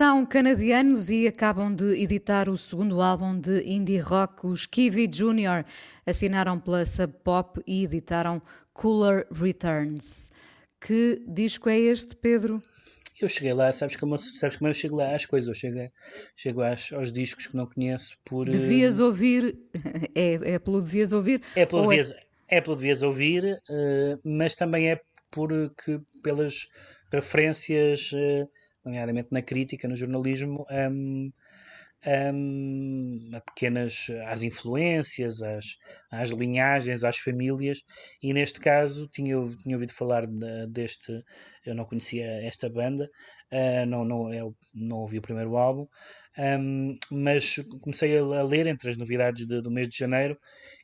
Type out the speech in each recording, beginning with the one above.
São canadianos e acabam de editar o segundo álbum de indie rock, os Kiwi Jr. Assinaram pela Sub Pop e editaram Cooler Returns. Que disco é este, Pedro? Eu cheguei lá, sabes como, sabes como eu chego lá às coisas, eu chego, chego às, aos discos que não conheço por. Devias uh... ouvir. É, é pelo devias ouvir? É pelo, é devias, é... é pelo devias ouvir, uh, mas também é porque, pelas referências, uh, nomeadamente na crítica, no jornalismo, um, um, a pequenas às influências, às, às linhagens, às famílias, e neste caso tinha, tinha ouvido falar de, deste, eu não conhecia esta banda, uh, não, não, eu não ouvi o primeiro álbum, um, mas comecei a, ler entre as novidades de, do mês de janeiro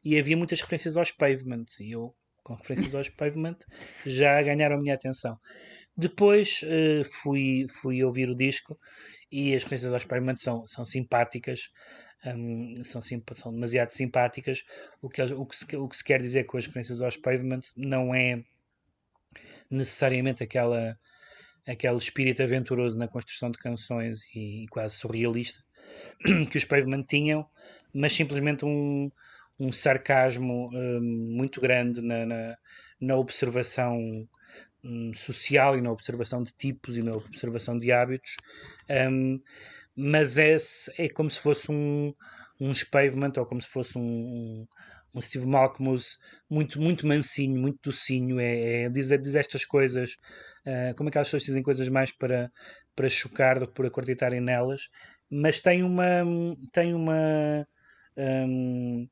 e havia muitas referências aos Pavement, e eu, com referências aos Pavement, já ganharam a minha atenção. Depois uh, fui, fui ouvir o disco e as referências aos Pavement são, são simpáticas, um, são, são demasiado simpáticas. O que, o, que se, o que se quer dizer com as referências aos Pavement não é necessariamente aquela, aquele espírito aventuroso na construção de canções e, e quase surrealista que os Pavement tinham, mas simplesmente um, um sarcasmo um, muito grande na, na, na observação social e na observação de tipos e na observação de hábitos, um, mas é, é como se fosse um, um pavement ou como se fosse um, um Steve Malcolmus muito, muito mansinho, muito docinho, é, é diz, diz estas coisas, uh, como aquelas pessoas dizem coisas mais para, para chocar do que por acreditarem nelas, mas tem uma tem uma um,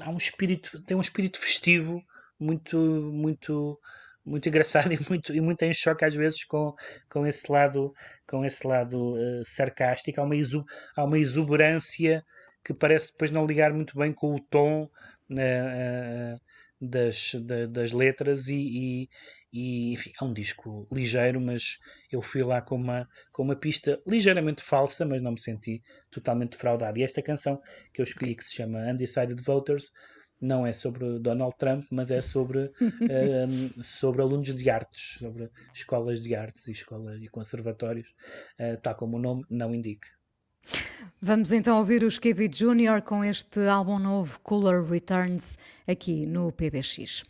há um espírito tem um espírito festivo muito muito muito engraçado e muito, e muito em choque às vezes com, com esse lado com esse lado uh, sarcástico há uma, exu, há uma exuberância que parece depois não ligar muito bem com o tom uh, uh, das, da, das letras e, e, e, enfim, é um disco ligeiro, mas eu fui lá com uma, com uma pista ligeiramente falsa, mas não me senti totalmente defraudado. E esta canção que eu escolhi, que se chama Undecided Voters, não é sobre Donald Trump, mas é sobre, um, sobre alunos de artes, sobre escolas de artes e escolas e conservatórios, uh, tal como o nome não indica. Vamos então ouvir os Kiwi Jr. com este álbum novo Cooler Returns aqui no PBX.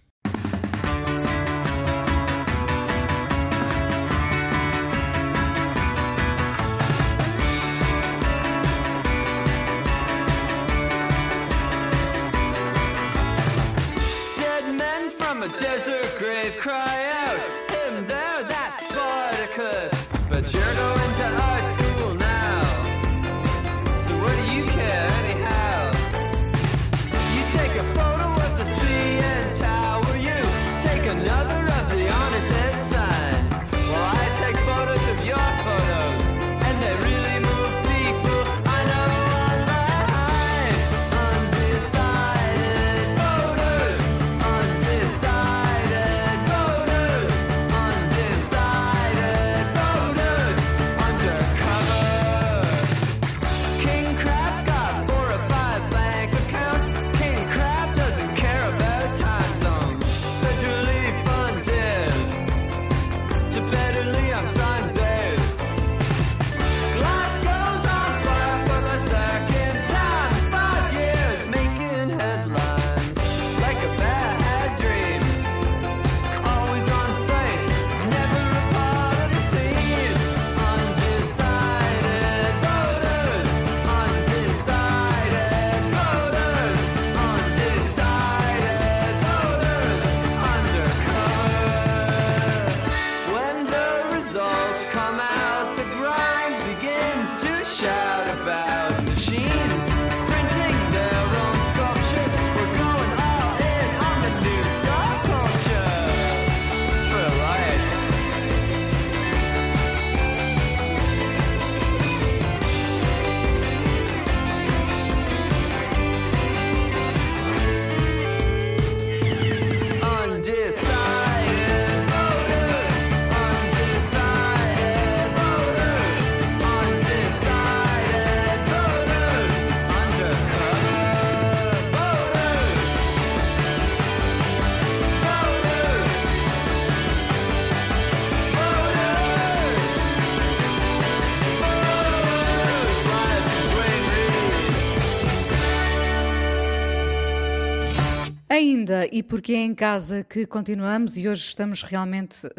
E porque é em casa que continuamos e hoje estamos realmente uh,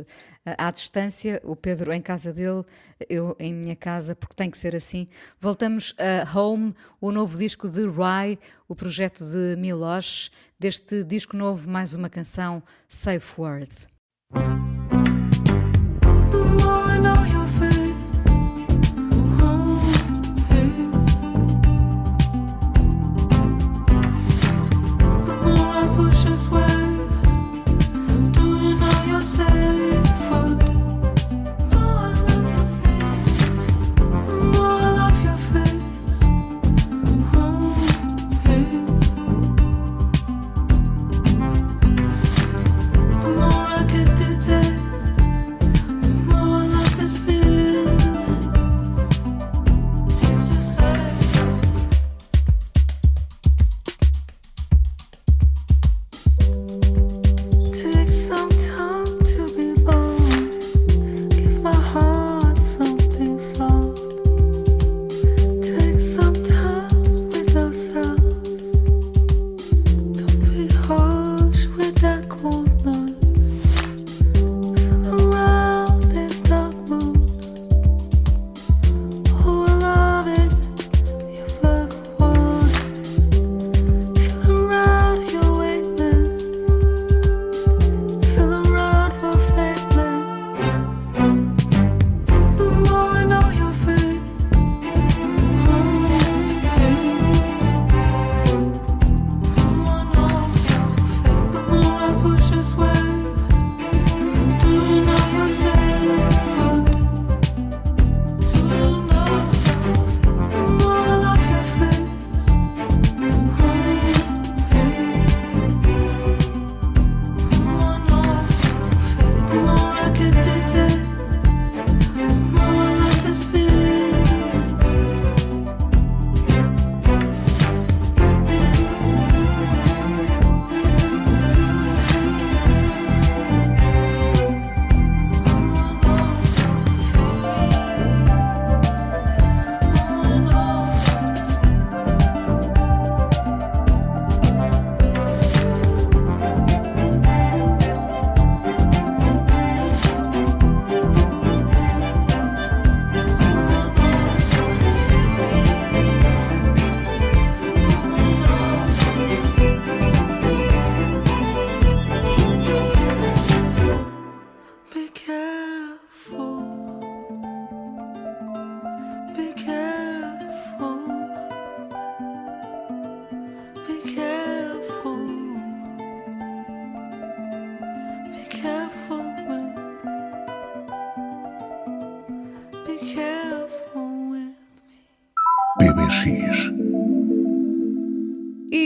uh, à distância, o Pedro em casa dele, eu em minha casa, porque tem que ser assim. Voltamos a Home, o novo disco de Rye, o projeto de Milosh, deste disco novo, mais uma canção, Safe Word.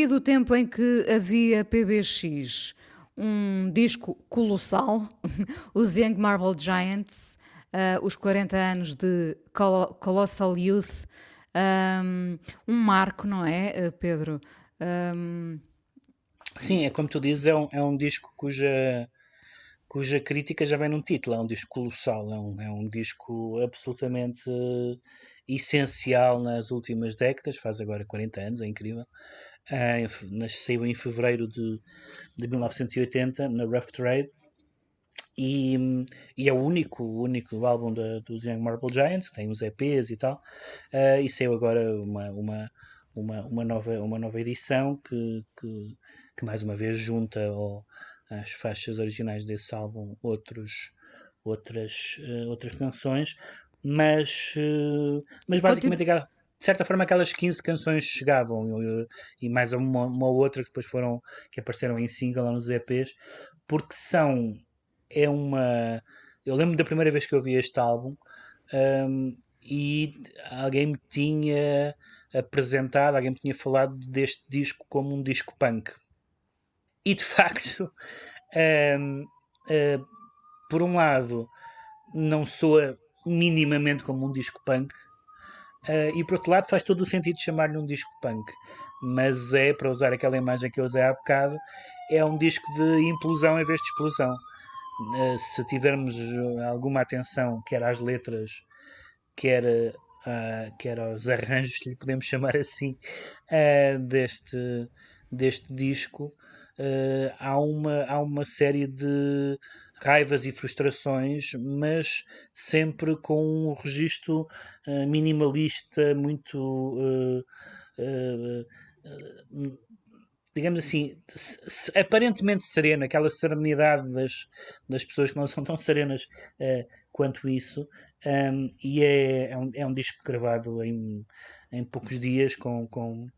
Do tempo em que havia PBX, um disco colossal, os Young Marble Giants, uh, os 40 anos de Colossal Youth, um, um marco, não é, eh, Pedro? Um... Sim, é como tu dizes, é um, é um disco cuja, cuja crítica já vem num título, é um disco colossal, é um, é um disco absolutamente essencial nas últimas décadas, faz agora 40 anos, é incrível. Uh, nasceu em fevereiro de, de 1980 na Rough Trade e, e, é o único, o único álbum da, dos Young Marble Giants, tem os EPs e tal, uh, e saiu agora uma, uma, uma, uma, nova, uma nova edição que, que, que mais uma vez junta ao, às faixas originais desse álbum outros, outras, uh, outras canções, mas, uh, mas basicamente Continu de certa forma aquelas 15 canções chegavam e, mais uma, uma outra que depois foram que apareceram em single lá nos EPs porque são é uma eu lembro da primeira vez que eu vi este álbum um, e alguém me tinha apresentado, alguém me tinha falado deste disco como um disco punk. E de facto um, uh, por um lado não soa minimamente como um disco punk Uh, e por outro lado faz todo o sentido chamar-lhe um disco punk. Mas é, para usar aquela imagem que eu usei há bocado, é um disco de implosão em vez de explosão. Uh, se tivermos alguma atenção, quer às letras, quer, uh, quer aos arranjos, lhe podemos chamar assim, deste, deste disco, uh, há, uma, há uma série de raivas e frustrações, mas sempre com um registro uh, minimalista muito. Uh, digamos assim, aparentemente serena, aquela serenidade das, das pessoas que não são tão serenas quanto isso, um, e é, é, um, é um disco gravado em, em poucos dias, com, com,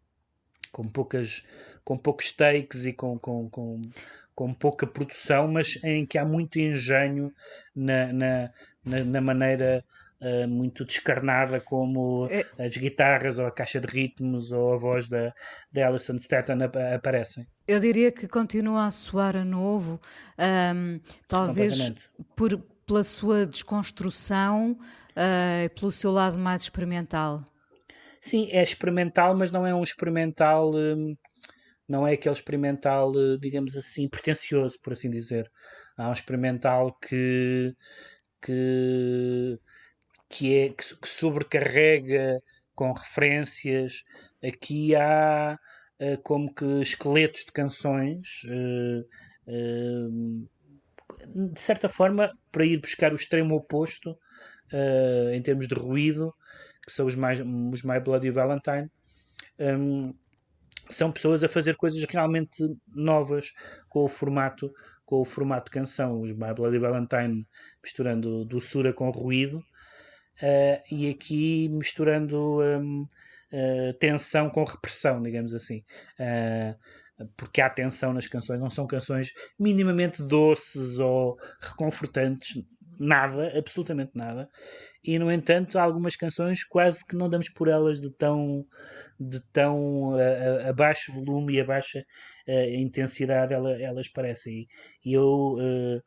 com, poucas, com poucos takes e com, com, com, com pouca produção, mas em que há muito engenho na, na, na, na maneira uh, muito descarnada como é... as guitarras ou a caixa de ritmos ou a voz da, da Alison Staton aparecem. Eu diria que continua a soar a novo, um, talvez por, pela sua desconstrução e uh, pelo seu lado mais experimental. Sim, é experimental, mas não é um experimental, hum, não é aquele experimental, eh, digamos assim, pretencioso, por assim dizer. Há um experimental que, que, que, é, que, que sobrecarrega com referências. Aqui há uh, como que esqueletos de canções. Uh, de certa forma, para ir buscar o extremo oposto em termos de ruído, que são os mais, os My Bloody Valentine, um, são pessoas a fazer coisas realmente novas com o formato com o formato de canção, os My Bloody Valentine misturando doçura com ruído uh, e aqui misturando um, uh, eh, tensão com repressão, digamos assim. Uh, porque há tensão nas canções, não são canções minimamente doces ou reconfortantes, nada, absolutamente nada e no entanto há algumas canções quase que não damos por elas de tão de tão a, a baixo volume e a baixa a intensidade ela, elas parecem e eu uh,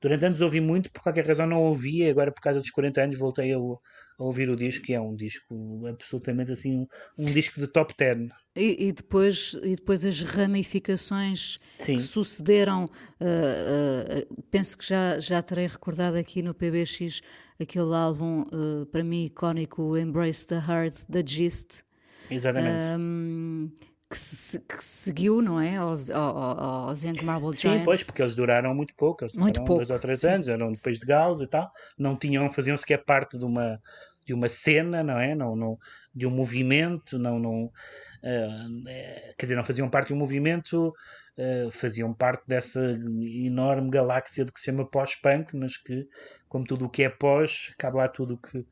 durante anos ouvi muito por qualquer razão não ouvi agora por causa dos 40 anos voltei a, a ouvir o disco que é um disco absolutamente assim um, um disco de top 10 e, e, depois, e depois as ramificações Sim. que sucederam, uh, uh, penso que já, já terei recordado aqui no PBX aquele álbum, para mim, icónico, Embrace the Heart, da Gist. Exatamente. Um, que, se, que, seguiu, não é? Aos, aos, aos Marble Giants. Sim, pois, porque eles duraram muito pouco. Eles muito pouco. dois ou três sim. anos, eram depois de Gauss e tal. Não tinham, faziam sequer parte de uma, de uma cena, não é? Não, não, de um movimento, não. não Uh, quer dizer, não faziam parte de um movimento, uh, faziam parte dessa enorme galáxia de que se chama pós-punk, mas que, como tudo o que é pós, cabe lá tudo o que,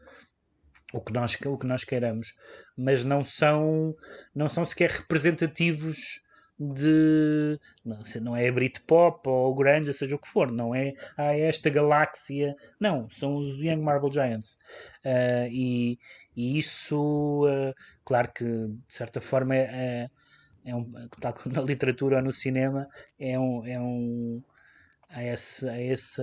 o que, nós, o que nós queiramos. Mas não são, não são sequer representativos de não, não é Britpop ou grande, seja o que for, não é ah, é esta galáxia, não, são os Young Marble Giants uh, e, e, isso uh, claro que de certa forma é, é, é um, tal como na literatura ou no cinema é um, é um há esse, há esse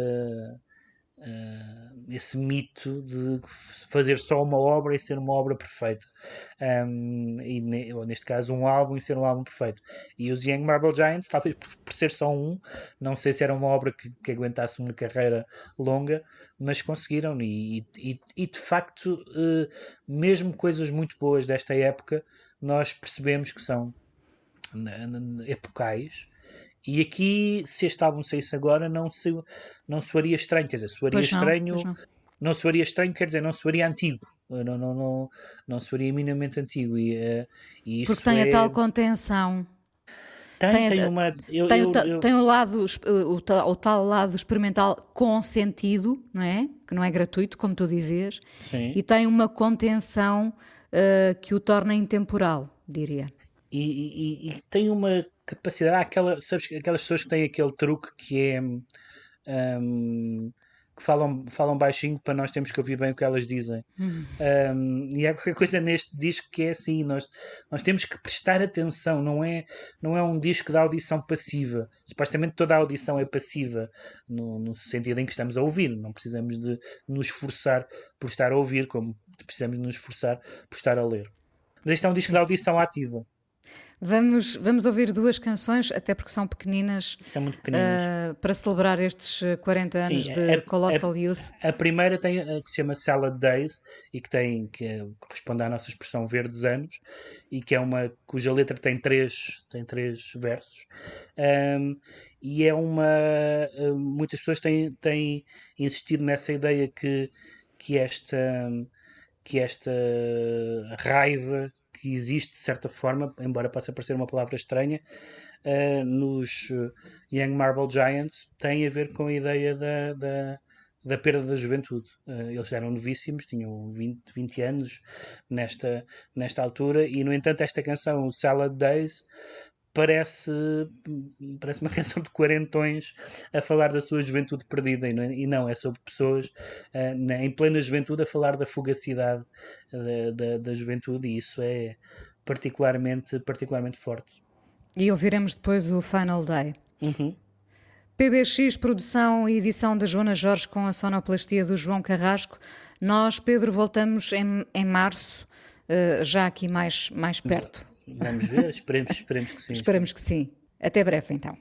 Uh, esse mito de fazer só uma obra e ser uma obra perfeita. Um, e ne, ou neste caso, um álbum e ser um álbum perfeito. E os Young Marble Giants, talvez por, por ser só um, não sei se era uma obra que, que aguentasse uma carreira longa, mas conseguiram. E, e, e de facto, uh, mesmo coisas muito boas desta época, nós percebemos que são epocais e aqui, se este álbum saísse agora, não, se, não soaria estranho. Quer dizer, soaria pois estranho. Não, não. soaria estranho, quer dizer, não soaria antigo. Não, não, não, não soaria minimamente antigo. E, uh, e isso Porque tem é... a tal contenção. Tem, tem, tem uma. Eu, tem, eu, o, eu... tem o lado, o, o, tal lado experimental com sentido, não é? Que não é gratuito, como tu dizias. Sim. E tem uma contenção uh, que o torna intemporal, diria. E, e, e, tem uma capacidade, aquela, sabes, aquelas pessoas que têm aquele truque que é um, que falam, falam baixinho para nós temos que ouvir bem o que elas dizem. Hum. Um, e há qualquer coisa neste disco que é assim, nós, nós temos que prestar atenção, não é, não é um disco de audição passiva. Supostamente toda a audição é passiva, no, no sentido em que estamos a ouvir, não precisamos de nos esforçar por estar a ouvir, como precisamos de nos esforçar por estar a ler. Mas este é um disco de audição ativa. Vamos, vamos ouvir duas canções, até porque são pequeninas, São muito pequeninas. uh, para celebrar estes uh, 40 anos Sim, de é- Colossal Youth. A primeira tem a que se chama Salad Days e que tem que eh, corresponde à nossa expressão verdes anos e que é uma cuja letra tem três tem três versos Ahm, e é uma eh, muitas pessoas têm, têm insistido nessa ideia que que esta que esta raiva que existe de certa forma, embora possa parecer uma palavra estranha, eh, nos eh, Young Marble Giants tem a ver com a ideia da, da, da perda da juventude. Eh, eles eram novíssimos, tinham 20, 20 anos nesta, nesta altura, e no entanto, esta canção, Salad Days, parece, parece uma canção de quarentões a falar da sua juventude perdida, e não é, e não, é sobre pessoas eh, na- em plena juventude a falar da fugacidade da, da, da juventude, e isso é particularmente, particularmente forte. E ouviremos depois o Final Day. Uhum. PBX, produção e edição da Joana Jorge com a sonoplastia do João Carrasco. Nós, Pedro, voltamos em, em março, uh, já aqui mais, mais perto. Vamos ver, esperemos, esperemos que sim. Esperamos que sim. Até breve, então.